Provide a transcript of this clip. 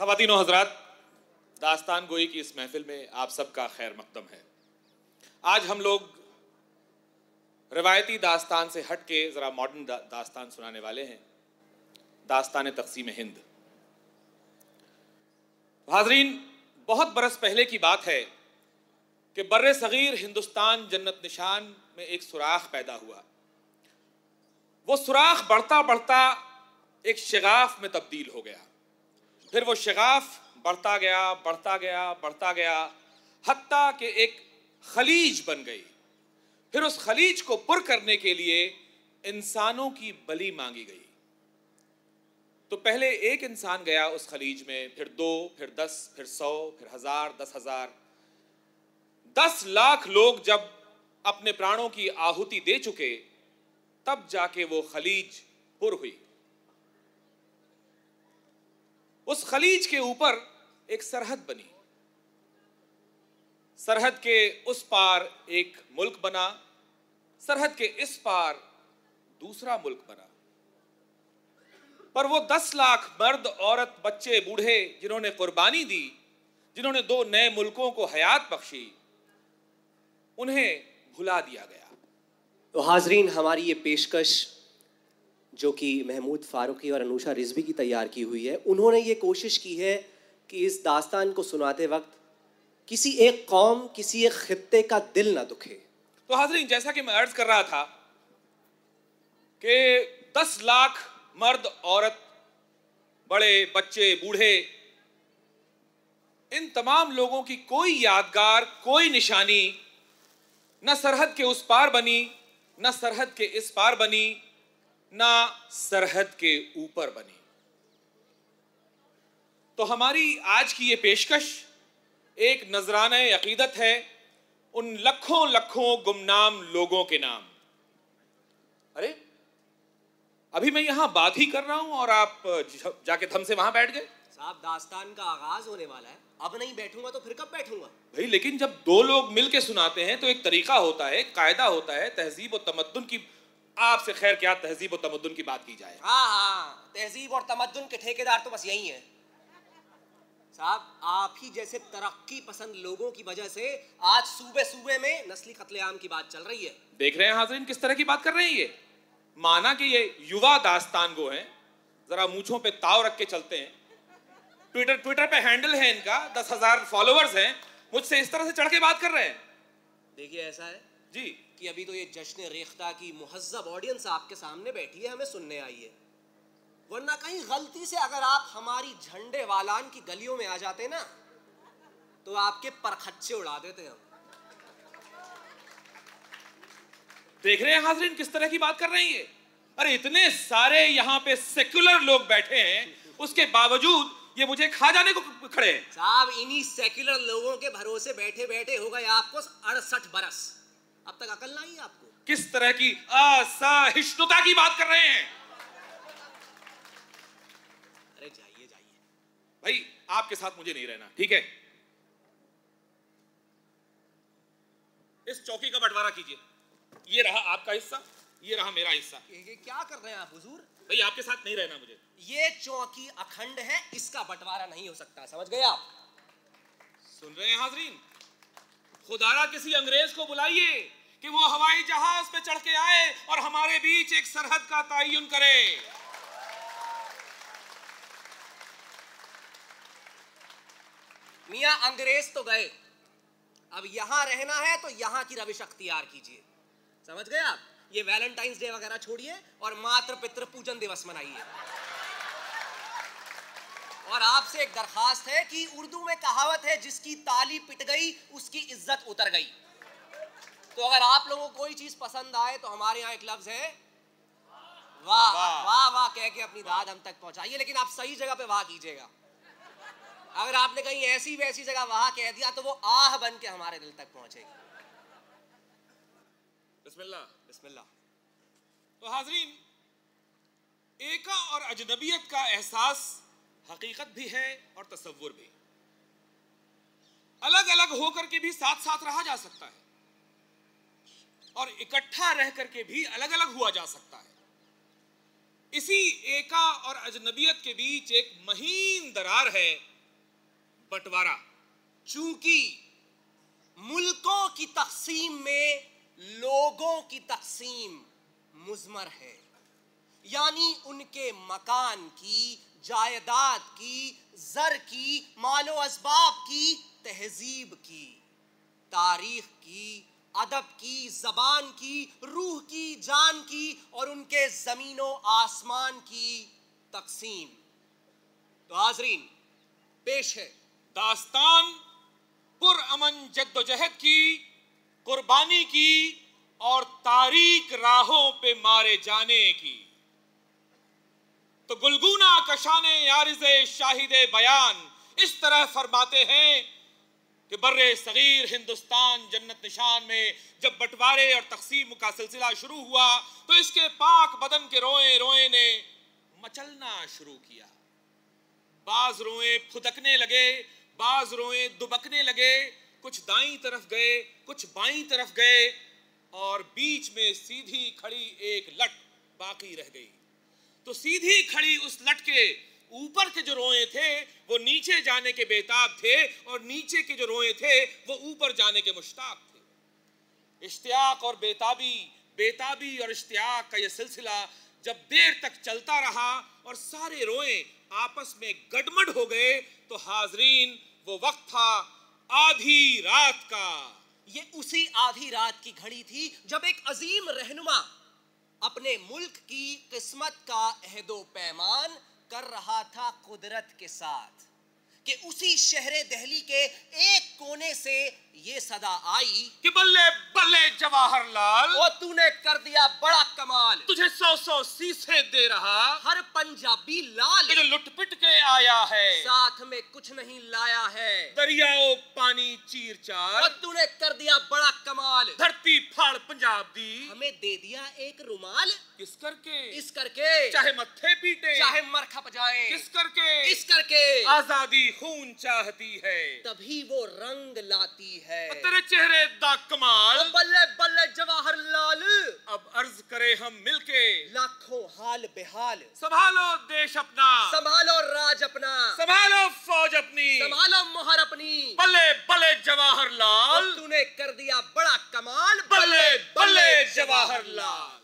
خواتین و حضرات، داستان گوئی کی اس محفل میں آپ سب کا خیر مقدم ہے۔ آج ہم لوگ روایتی داستان سے ہٹ کے ذرا ماڈرن داستان سنانے والے ہیں۔ داستان تقسیم ہند۔ حاضرین، بہت برس پہلے کی بات ہے کہ بر صغیر ہندوستان جنت نشان میں ایک سوراخ پیدا ہوا۔ وہ سوراخ بڑھتا بڑھتا ایک شگاف میں تبدیل ہو گیا۔ پھر وہ شگاف بڑھتا گیا بڑھتا گیا بڑھتا گیا، حتیٰ کہ ایک خلیج بن گئی۔ پھر اس خلیج کو پر کرنے کے لیے انسانوں کی بلی مانگی گئی۔ تو پہلے ایک انسان گیا اس خلیج میں، پھر دو، پھر دس، پھر سو، پھر ہزار، دس ہزار۔ دس لاکھ لوگ جب اپنے پرانوں کی آہوتی دے چکے، تب جا کے وہ خلیج پر ہوئی۔ اس خلیج کے اوپر ایک سرحد بنی۔ سرحد کے اس پار ایک ملک بنا، سرحد کے اس پار دوسرا ملک بنا۔ پر وہ دس لاکھ مرد، عورت، بچے، بوڑھے جنہوں نے قربانی دی، جنہوں نے دو نئے ملکوں کو حیات بخشی، انہیں بھلا دیا گیا۔ تو حاضرین، ہماری یہ پیشکش جو کہ محمود فاروقی اور انوشا رضوی کی تیار کی ہوئی ہے، انہوں نے یہ کوشش کی ہے کہ اس داستان کو سناتے وقت کسی ایک قوم، کسی ایک خطے کا دل نہ دکھے۔ تو حاضرین، جیسا کہ میں عرض کر رہا تھا کہ دس لاکھ مرد، عورت، بڑے بچے، بوڑھے، ان تمام لوگوں کی کوئی یادگار، کوئی نشانی، نہ سرحد کے اس پار بنی، نہ سرحد کے اس پار بنی نہ سرحد کے اوپر بنی۔ تو ہماری آج کی یہ پیشکش ایک نذرانہ عقیدت ہے ان لکھوں لکھوں گمنام لوگوں کے نام۔ ارے ابھی میں یہاں بات ہی کر رہا ہوں اور آپ جا کے تھم سے وہاں بیٹھ گئے۔ صاحب داستان کا آغاز ہونے والا ہے۔ اب نہیں بیٹھوں گا تو پھر کب بیٹھوں گا؟ بھائی لیکن جب دو لوگ مل کے سناتے ہیں تو ایک طریقہ ہوتا ہے قاعدہ ہوتا ہے تہذیب و تمدن کی آپ سے خیر کیا تہذیب و تمدن کی بات کی جائے۔ ہاں ہاں تہذیب اور تمدن کے ٹھیکیدار تو بس یہی ہیں۔ صاحب آپ ہی جیسے ترقی پسند لوگوں کی وجہ سے آج صوبے صوبے میں نسلی قتل عام کی بات چل رہی ہے۔ دیکھ رہے ہیں حاضرین کس طرح کی بات کر رہے ہیں یہ؟ مانا کہ یہ یووا داستان گو ہیں۔ ذرا مونچھوں پہ تاؤ رکھ کے چلتے ہیں۔ ٹویٹر ٹویٹر پہ ہینڈل ہے ان کا دس ہزار فالوورز ہیں۔ مجھ سے اس طرح سے چڑھ کے بات کر رہے ہیں۔ دیکھیے ایسا ہے۔ جی۔ کہ ابھی تو یہ جشن ریختہ کی مہذب آڈینس آپ کے سامنے بیٹھی ہے ہمیں سننے آئی ہے۔ ورنہ کہیں غلطی سے اگر آپ ہماری جھنڈے والان کی گلیوں میں آ جاتے نا تو آپ کے پرخچے اڑا دیتے ہم۔ دیکھ رہے ہیں حاضرین کس طرح کی بات کر رہے ہیں؟ ارے اتنے سارے یہاں پہ سیکولر لوگ بیٹھے ہیں اس کے باوجود یہ مجھے کھا جانے کو کھڑے ہیں۔ صاحب انہی سیکولر لوگوں کے بھروسے بیٹھے بیٹھے ہو گئے آپ کو اڑسٹھ برس۔ تک عقل نہ آئی آپ کو؟ کس طرح کی اسہشنتا کی بات کر رہے ہیں؟ ارے جائیے جائیے۔ بھائی آپ کے ساتھ مجھے نہیں رہنا ٹھیک ہے؟ اس چوکی کا بٹوارا کیجیے یہ رہا آپ کا حصہ یہ رہا میرا حصہ۔ کیا کر رہے ہیں آپ حضور؟ بھائی آپ کے ساتھ نہیں رہنا مجھے۔ یہ چوکی اکھنڈ ہے اس کا بٹوارا نہیں ہو سکتا سمجھ گئے آپ؟ سن رہے ہیں حاضرین؟ خدارا کسی انگریز کو بلائیے۔ کہ وہ ہوائی جہاز پہ چڑھ کے آئے اور ہمارے بیچ ایک سرحد کا تعین کرے۔ میاں، انگریز تو گئے۔ اب یہاں رہنا ہے تو یہاں کی روش اختیار کیجیے سمجھ گئے آپ؟ یہ ویلنٹائنس ڈے وغیرہ چھوڑیے اور ماتر پتر پوجن دیوس منائیے۔ اور آپ سے ایک درخواست ہے کہ اردو میں کہاوت ہے، جس کی تالی پٹ گئی، اس کی عزت اتر گئی۔ تو اگر آپ لوگوں کو کوئی چیز پسند آئے تو ہمارے یہاں ایک لفظ ہے واہ واہ۔ واہ کہہ کے اپنی داد ہم تک پہنچائیے لیکن آپ صحیح جگہ پہ واہ کیجیے گا۔ اگر آپ نے کہیں ایسی ویسی جگہ وہاں کہہ دیا تو وہ آہ بن کے ہمارے دل تک پہنچے گی۔ بسم اللہ بسم اللہ۔ تو حاضرین ایکا اور اجنبیت کا احساس حقیقت بھی ہے اور تصور بھی۔ الگ الگ ہو کر کے بھی ساتھ ساتھ رہا جا سکتا ہے۔ اور اکٹھا رہ کر کے بھی الگ الگ ہوا جا سکتا ہے۔ اسی ایکا اور اجنبیت کے بیچ ایک مہین درار ہے بٹوارا۔ چونکہ ملکوں کی تقسیم میں لوگوں کی تقسیم مزمر ہے یعنی ان کے مکان کی، جائیداد کی، زر کی، مال و اسباب کی، تہذیب کی، تاریخ کی ادب کی، زبان کی، روح کی، جان کی اور ان کے زمین و آسمان کی تقسیم۔ تو حاضرین، پیش ہے۔ داستان پر امن جد و جہد کی، قربانی کی اور تاریک راہوں پہ مارے جانے کی۔ تو گلگونا کشان یارز شاہد بیان اس طرح فرماتے ہیں کہ بر صغیر ہندوستان جنت نشان میں جب بٹوارے اور تقسیم کا سلسلہ شروع ہوا تو اس کے پاک بدن کے روئیں روئیں نے مچلنا شروع کیا۔ بعض روئیں پھدکنے لگے، بعض روئیں دبکنے لگے، کچھ دائیں طرف گئے، کچھ بائیں طرف گئے اور بیچ میں سیدھی کھڑی ایک لٹ باقی رہ گئی۔ تو سیدھی کھڑی اس لٹ کے اوپر کے جو روئے تھے، وہ نیچے جانے کے بیتاب تھے، اور نیچے کے جو روئے تھے، وہ اوپر جانے کے مشتاق تھے۔ اشتیاق اور بیتابی بیتابی اور اشتیاق کا یہ سلسلہ جب دیر تک چلتا رہا اور سارے روئے آپس میں گڈمڈ ہو گئے، تو حاضرین، وہ وقت تھا آدھی رات کا۔ یہ اسی آدھی رات کی گھڑی تھی جب ایک عظیم رہنما اپنے ملک کی قسمت کا عہد و پیمان کر رہا تھا قدرت کے ساتھ کہ اسی شہر دہلی کے ایک کونے سے یہ صدا آئی کہ بلے بلے جواہر لال وہ تو نے کر دیا بڑا کمال۔ تجھے سو سو سیسے دے رہا۔ ہر پنجابی لال۔ تجھے لٹ پٹ کے آیا ہے۔ ساتھ میں کچھ نہیں لایا ہے۔ دریاؤ پانی چیر چار تو نے کر دیا بڑا کمال۔ دھرتی پھاڑ پنجاب دی۔ ہمیں دے دیا ایک رومال۔ کس کر کے؟ اس کر کے۔ چاہے متھے پیٹے۔ چاہے مرکھا کھپ کس کر کے؟ اس کر کے۔ آزادی خون چاہتی ہے۔ تبھی وہ رنگ لاتی ہے ہے۔ تیرے چہرے دا کمال۔ بلے بلے جواہر لال۔ اب عرض کرے ہم مل کے۔ لاکھوں حال بحال۔ سنبھالو دیش اپنا۔ سنبھالو راج اپنا۔ سنبھالو فوج اپنی۔ سنبھالو مہر اپنی۔ بلے بلے جواہر لال۔ تو نے کر دیا بڑا کمال۔ بلے بلے جواہر لال۔